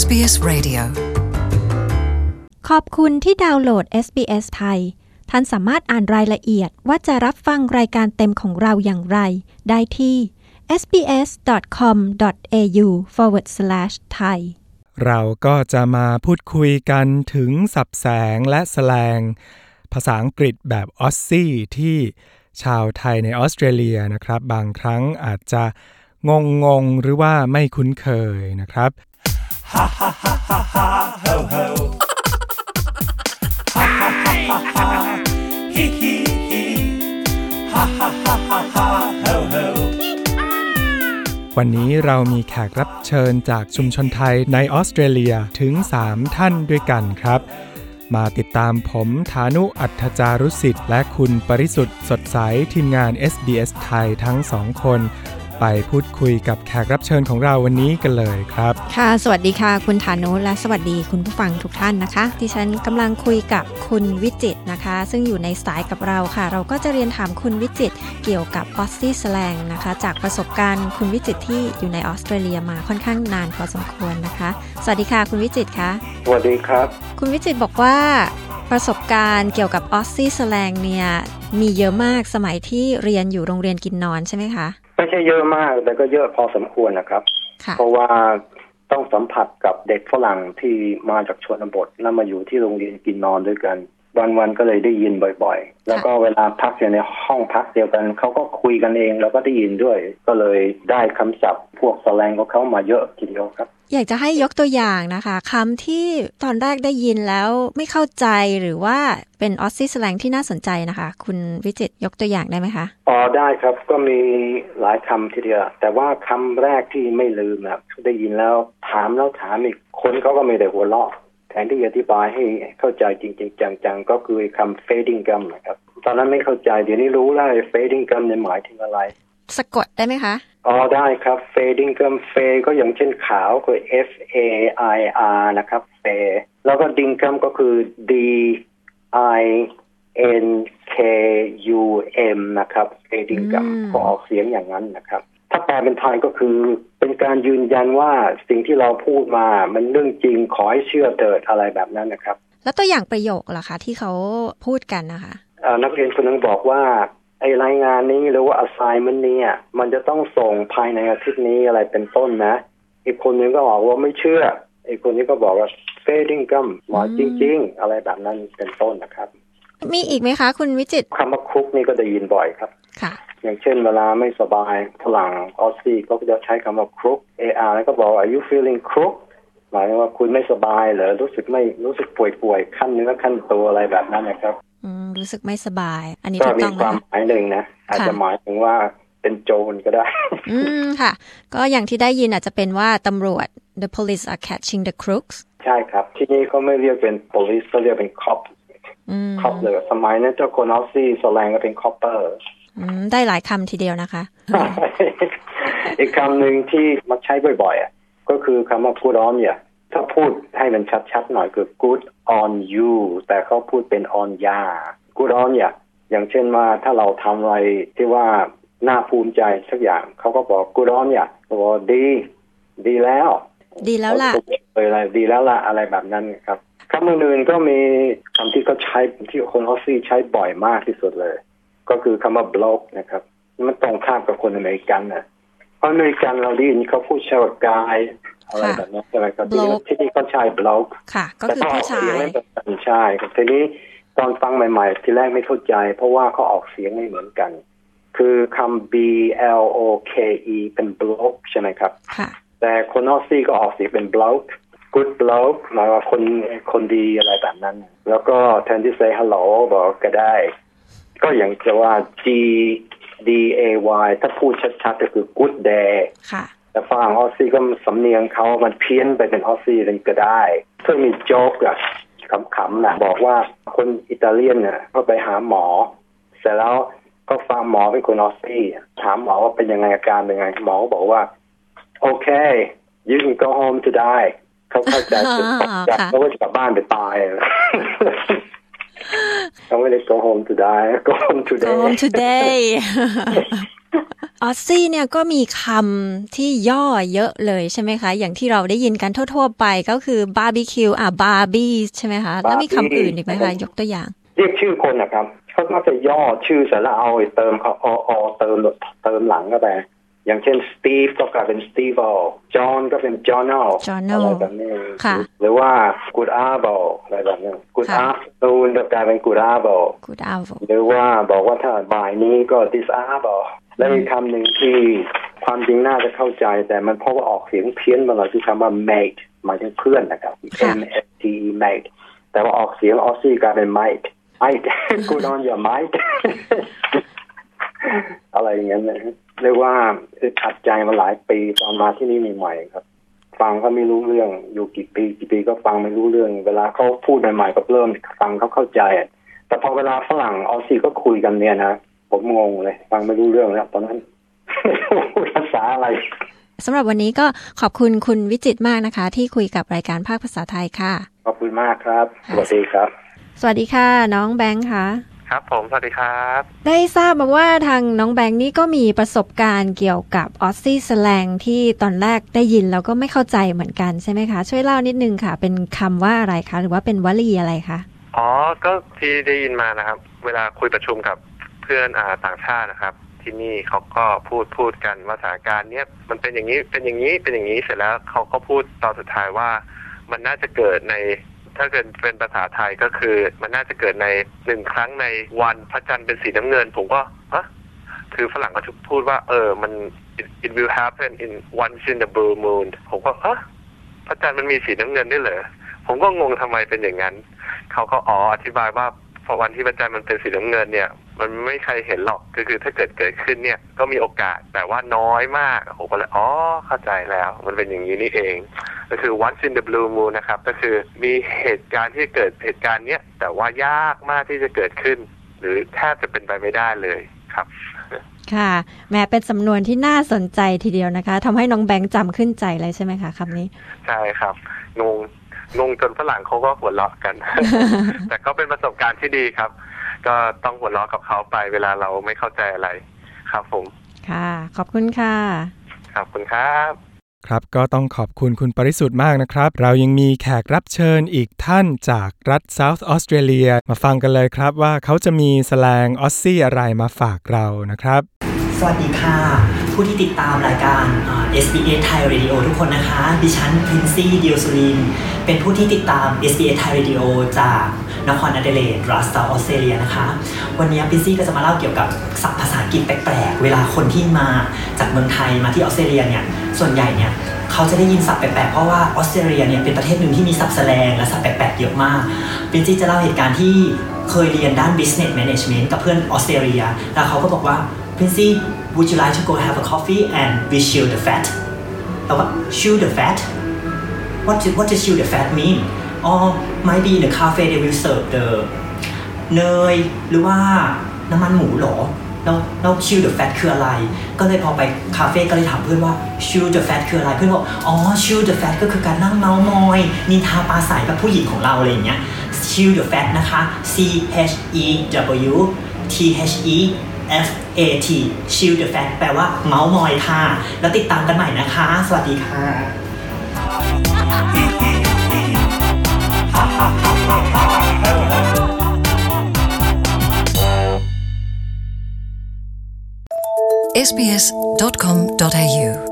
SBS Radio ขอบคุณที่ดาวน์โหลด SBS ไทย ท่านสามารถอ่านรายละเอียดว่าจะรับฟังรายการเต็มของเราอย่างไร ได้ที่ sbs.com.au forward slash thai เราก็จะมาพูดคุยกันถึงสับแสงและแสลง ภาษาอังกฤษแบบออสซี่ที่ชาวไทยในออสเตรเลียนะครับ บางครั้งอาจจะงงงงๆหรือว่าไม่คุ้นเคยนะครับ วันนี้เรามีแขกรับเชิญจากชุมชนไทยในออสเตรเลียถึง 3 ท่านด้วยกันครับ มาติดตามผมฐานุอัธจารุสิทธิ์และคุณปริสุทธิ์สดใสทีมงาน SBS ไทยทั้งสองคน ไปพูดคุยกับแขกรับเชิญของเราวันนี้กันเลยครับ ค่ะ สวัสดีค่ะ คุณฐานุและสวัสดีคุณผู้ฟังทุกท่านนะคะดิฉันกำลังคุยกับคุณวิจิตรนะคะ ซึ่งอยู่ในสายกับเราค่ะ เราก็จะเรียนถามคุณวิจิตรเกี่ยวกับออสซี่สแลงนะคะ จากประสบการณ์คุณวิจิตรที่อยู่ในออสเตรเลียมาค่อนข้างนานพอสมควรนะคะ สวัสดีค่ะ คุณวิจิตรคะสวัสดีครับ คุณวิจิตรบอกว่าประสบการณ์เกี่ยวกับออสซี่สแลงเนี่ยมีเยอะมากสมัยที่เรียนอยู่โรงเรียนกินนอนใช่ไหมคะ ไม่ใช่เยอะมาก แต่ก็เยอะพอสมควรนะครับค่ะเพราะว่าต้องสัมผัสกับเด็กฝรั่งที่มาจากชนบทแล้วมาอยู่ที่โรงเรียนกินนอนด้วยกัน วันวันๆก็เลยได้ยินบ่อย ๆ แล้วก็เวลาพักอยู่ในห้องพักเดียวกันเขาก็คุยกันเองแล้วก็ได้ยินด้วย ก็เลยได้คำศัพท์ พวกสแลงของเขามาเยอะทีเดียวครับ อยากจะให้ยกตัวอย่างนะคะคำที่ตอนแรกได้ยินแล้วไม่เข้าใจหรือว่าเป็นออสซี่สแลงที่น่าสนใจนะคะ คุณวิจิตรยกตัวอย่างได้ไหมคะอ๋อได้ครับก็มีหลายคำทีเดียว แต่ว่าคำแรกที่ไม่ลืมนะได้ยินแล้วถามแล้วถามอีกคนเขาก็ไม่ได้หัวเราะ แทนที่จะอธิบายให้เข้าใจจริง ๆ จังๆ ก็คือคำ fading gum นะครับ ตอนนั้นไม่เข้าใจเดี๋ยวนี้รู้แล้ว fading gum ในยหมายถึงอะไร สะกดได้ไหมคะ อ๋อได้ครับ fading gum fade ก็อย่างเช่นขาวคือ F A I R นะครับ fade แล้วก็ ding gum ก็คือ D I N K U M นะครับ fading gum อืมก็ออกเสียงอย่างนั้นนะครับ ถ้าแปลเป็นไทยก็คือ เป็นการยืนยันว่าสิ่งที่เราพูดมามันเรื่องจริงขอให้เชื่อเถิดอะไรแบบนั้นนะครับ แล้วตัวอย่างประโยคล่ะคะที่เขาพูดกันนะคะเอ่อนักเรียนคนหนึงบอกว่าไอ้รายงานนี้หรือว่า assignment นี้อะมันจะต้องส่งภายในอาทิตย์นี้อะไรเป็นต้นนะ อีกคนหนึงก็บอกว่าไม่เชื่ออีกคนนี้ก็บอกว่า fading gum หมอจริง ๆ อะไรแบบนั้นเป็นต้นนะครับ มีอีกไหมคะ คุณวิจิตรคำว่าครุกนี่ก็ได้ยินบ่อยครับ ค่ะ อย่างเช่นเวลาไม่สบายฝรั่งออสซี่ก็จะใช้คำว่าครุก AR แล้วก็บอก are you feeling crook หมายถึงว่าคุณไม่สบายเหรอรู้สึกไม่รู้สึกป่วยๆขั้นเนื้อขั้นตัวอะไรแบบนั้นนะครับอืมรู้สึกไม่สบาย อันนี้ก็ถูกมีต้องไหคมวามคะหมายหนึ่งนะอาจจะค่ะหมายถึงว่าเป็นโจรก็ได้ อืมค่ะ ก็อย่างที่ได้ยินอาจจะเป็นว่าตำรวจ the police are catching the crooks ใช่ครับ ที่นี่เขาไม่เรียกเป็น police เขาเรียกเป็น cop อืม cop เลยสมัยนั้นเจ้าคนออสซี่สแลงก็เป็น copper อืมได้หลายคำทีเดียวนะคะ อีกคำหนึ่งที่มักใช้บ่อยๆอะก็คือคำว่า good on เนี่ย ถ้าพูดให้มันชัดๆหน่อยคือ good on you แต่เขาพูดเป็น on ya good on เนี่ย อย่างเช่นว่าถ้าเราทำอะไรที่ว่าน่าภูมิใจสักอย่าง เขาก็บอก good on เนี่ยบอกว่าดี ดีแล้ว ดีแล้วล่ะเอออะไรดีแล้วล่ะอะไรแบบนั้นครับ คำอื่นๆก็มีคำที่เขาใช้ที่คนออสซี่ใช้บ่อยมากที่สุดเลย ก็คือคำว่า block นะครับ มันตรงข้ามกับคนอเมริกันนะเพราะอเมริกันเราได้ยินเขาพูดใช้ว่ากายอะไรค่ะแบบนั้นใช่ไหมครับ block ที่นี่เขาใช้ block ค่ะ ก็แต่คือเขาอผู้อกชาเสียงยไม่เหมือนกันใช่ครับทีนี้ตอนฟังใหม่ๆ ทีแรกไม่เข้าใจ เพราะว่าเขาออกเสียงไม่เหมือนกัน คือคำ B L O K E เป็น block ใช่ไหมครับค่ะแต่คนออสซี่ก็ออกเสียงเป็น bloke good bloke หมายว่าคนคนดีอะไรแบบนั้น แล้วก็แทนที่ say hello บอกก็ได้ ก็อย่างจะว่า G D A Y ถ้าพูดชัดๆก็คือ good day ค่ะแต่ฝรั่ง Aussie ก็สำเนียงเขามันเพี้ยนไปเป็น Aussie เลยก็ได้เพื่อมีโจ๊กอะขำๆนะบอกว่าคนอิตาเลียนเนี่ยก็ไปหาหมอ เสร็จแล้วก็ฟังหมอเป็นคน Aussie ถามหมอว่าเป็นยังไงอาการเป็นยังไง หมอก็บอกว่า โอเค you can go home today เขาเข้าใจอ่าจากค่ะเขาก็จะกลับบ้านไปตายเขาไม่ได้ go home today go home go today home today ออสซี่เนี่ยก็มีคำที่ย่อเยอะเลยใช่ไหมคะ อย่างที่เราได้ยินกันทั่ว ๆ ไปก็คือบาร์บีคิวอะบาร์บี้ใช่ไหมคะ แล้วมีคำอื่นอีกไหมคะยกตัวอย่าง เรียกชื่อคนนะครับเขามักจะย่อชื่อเสร็จแล้วเอาไอ้เติมเขาออเติมเติมหลังเข้าไป อย่างเช่นสตีฟก็กลายเป็นสตีฟอลจอห์นก็เป็นจอห์นอล Johnal อะไรแบบนี้ค่ะหรือว่ากูดอาบอลอะไรแบบนี้กูดค่ะอาตูนก็กลายเป็นกูดอาบอล good a v o หรือว่าบอกว่าถ้าบ่ายนี้ก็ this hour และอีกคำหนึ่งที่ความจริงน่าจะเข้าใจ แต่มันเพราะว่าออกเสียงเพี้ยนมาหน่อยคือคำว่า mate หมายถึงเพื่อนนะครับค่ะ M S T E mate แต่ว่าออกเสียงออสซี่กลายเป็น mate mate good on your mate อะไรอย่างเงี้ยนะ เรียกว่าอึดอัดใจมาหลายปีตอนมาที่นี่ใหม่ๆครับ ฟังก็ไม่รู้เรื่องอยู่กี่ปีกี่ปีก็ฟังไม่รู้เรื่อง เวลาเขาพูดใหม่ๆก็เริ่มฟังเขาเข้าใจอะแต่พอเวลาฝรั่งออสซี่ก็คุยกันเนี่ยนะผมงงเลย ฟังไม่รู้เรื่องแล้วตอนนั้นพูดภาษาอะไรสำหรับวันนี้ก็ขอบคุณคุณวิจิตรมากนะคะ ที่คุยกับรายการภาคภาษาไทยค่ะ ขอบคุณมากครับ สวัสดีครับ สวัสดีค่ะ น้องแบงค์ค่ะ ครับผม สวัสดีครับ ได้ทราบมาว่าทางน้องแบงค์นี่ก็มีประสบการณ์เกี่ยวกับ Aussie slang ที่ตอนแรกได้ยินแล้วก็ไม่เข้าใจเหมือนกันใช่ไหมคะ ช่วยเล่านิดนึงค่ะ เป็นคำว่าอะไรคะ หรือว่าเป็นวลีอะไรคะอ๋อ ก็ที่ได้ยินมานะครับ เวลาคุยประชุมกับเพื่อนอ่าต่างชาตินะครับ ที่นี่เขาก็พูดพูดกันว่าสถานการณ์เนี้ยมันเป็นอย่างนี้เป็นอย่างนี้เป็นอย่างนี้เสร็จแล้วเขาก็พูดตอนสุดท้ายว่า มันน่าจะเกิดใน ถ้าเกิดเป็นภาษาไทยก็คือ มันน่าจะเกิดในหนึ่งครั้งในวันพระจันทร์เป็นสีน้ำเงิน ผมก็ฮะคือฝรั่งก็จะพูดว่า เออ มัน it, it will happen in once in the blue moon ผมก็ฮะพระจันทร์มันมีสีน้ำเงินได้เหรอผมก็งงทำไมเป็นอย่างนั้น เขาก็อ๋ออธิบายว่าพอวันที่พระจันทร์มันเป็นสีน้ำเงินเนี่ย มันไม่มีใครเห็นหรอกก็คือถ้าเกิดเกิดขึ้นเนี่ย ก็มีโอกาสแต่ว่าน้อยมากผมก็เลยอ๋อเข้าใจแล้ว มันเป็นอย่างนี้นี่เอง ก็คือ once in the blue moon นะครับ ก็คือมีเหตุการณ์ที่เกิดเหตุการณ์เนี้ยแต่ว่ายากมากที่จะเกิดขึ้น หรือแทบจะเป็นไปไม่ได้เลยครับ ค่ะแม้เป็นสำนวนที่น่าสนใจทีเดียวนะคะทำให้น้องแบงค์จำขึ้นใจเลยใช่ไหมคะคำนี้ ใช่ครับงงงงจนฝรั่งเขาก็หัวเราะกัน แต่ก็เป็นประสบการณ์ที่ดีครับ ก็ต้องหัวเราะกับเขาไปเวลาเราไม่เข้าใจอะไรครับผม ค่ะ ขอบคุณค่ะ ขอบคุณครับครับก็ต้องขอบคุณคุณปริสุทธิ์มากนะครับ เรายังมีแขกรับเชิญอีกท่านจากรัฐเซาท์ออสเตรเลียมาฟังกันเลยครับว่าเขาจะมีสแลง Aussie อะไรมาฝากเรานะครับ สวัสดีค่ะ ผู้ที่ติดตามรายการ SBS Thai Radio ทุกคนนะคะ ดิฉันพินซี่เดียวสุริน เป็นผู้ที่ติดตาม SBS Thai Radio จากนครอเดเลดรัฐเซาท์ออสเตรเลียนะคะ วันนี้พินซี่ก็จะมาเล่าเกี่ยวกับศัพท์ภาษาอังกฤษแปลกๆ เวลาคนที่มาจากเมืองไทยมาที่ออสเตรเลียเนี่ย ส่วนใหญ่เนี่ยเขาจะได้ยินศัพท์แปลกๆ เพราะว่าออสเตรเลียเนี่ยเป็นประเทศหนึ่งที่มีศัพท์แสลงและศัพท์แปลกๆ เยอะมากปรินซี่จะเล่าเหตุการณ์ที่เคยเรียนด้าน business management กับเพื่อนออสเตรเลีย แล้วเขาก็บอกว่า Pincy would you like to go have a coffee and we chill the fat แต่ว่า chill the fat what did, what does chill the fat mean or might be in the cafe they will serve the เนยหรือว่าน้ำมันหมูหรอเราเรา chew the fat คืออะไร ก็เลยพอไปคาเฟ่ก็เลยถามเพื่อนว่า chew the fat คืออะไร เพื่อนบอก อ๋อ chew the fat ก็คือการนั่งเมาท์มอย นินทาประสาแบบผู้หญิงของเราอะไรอย่างเงี้ย chew the fat นะคะ C H E W T H E F A T chew the fat แปลว่าเมาท์มอยค่ะ แล้วติดตามกันใหม่นะคะ สวัสดีค่ะ sbs.com.au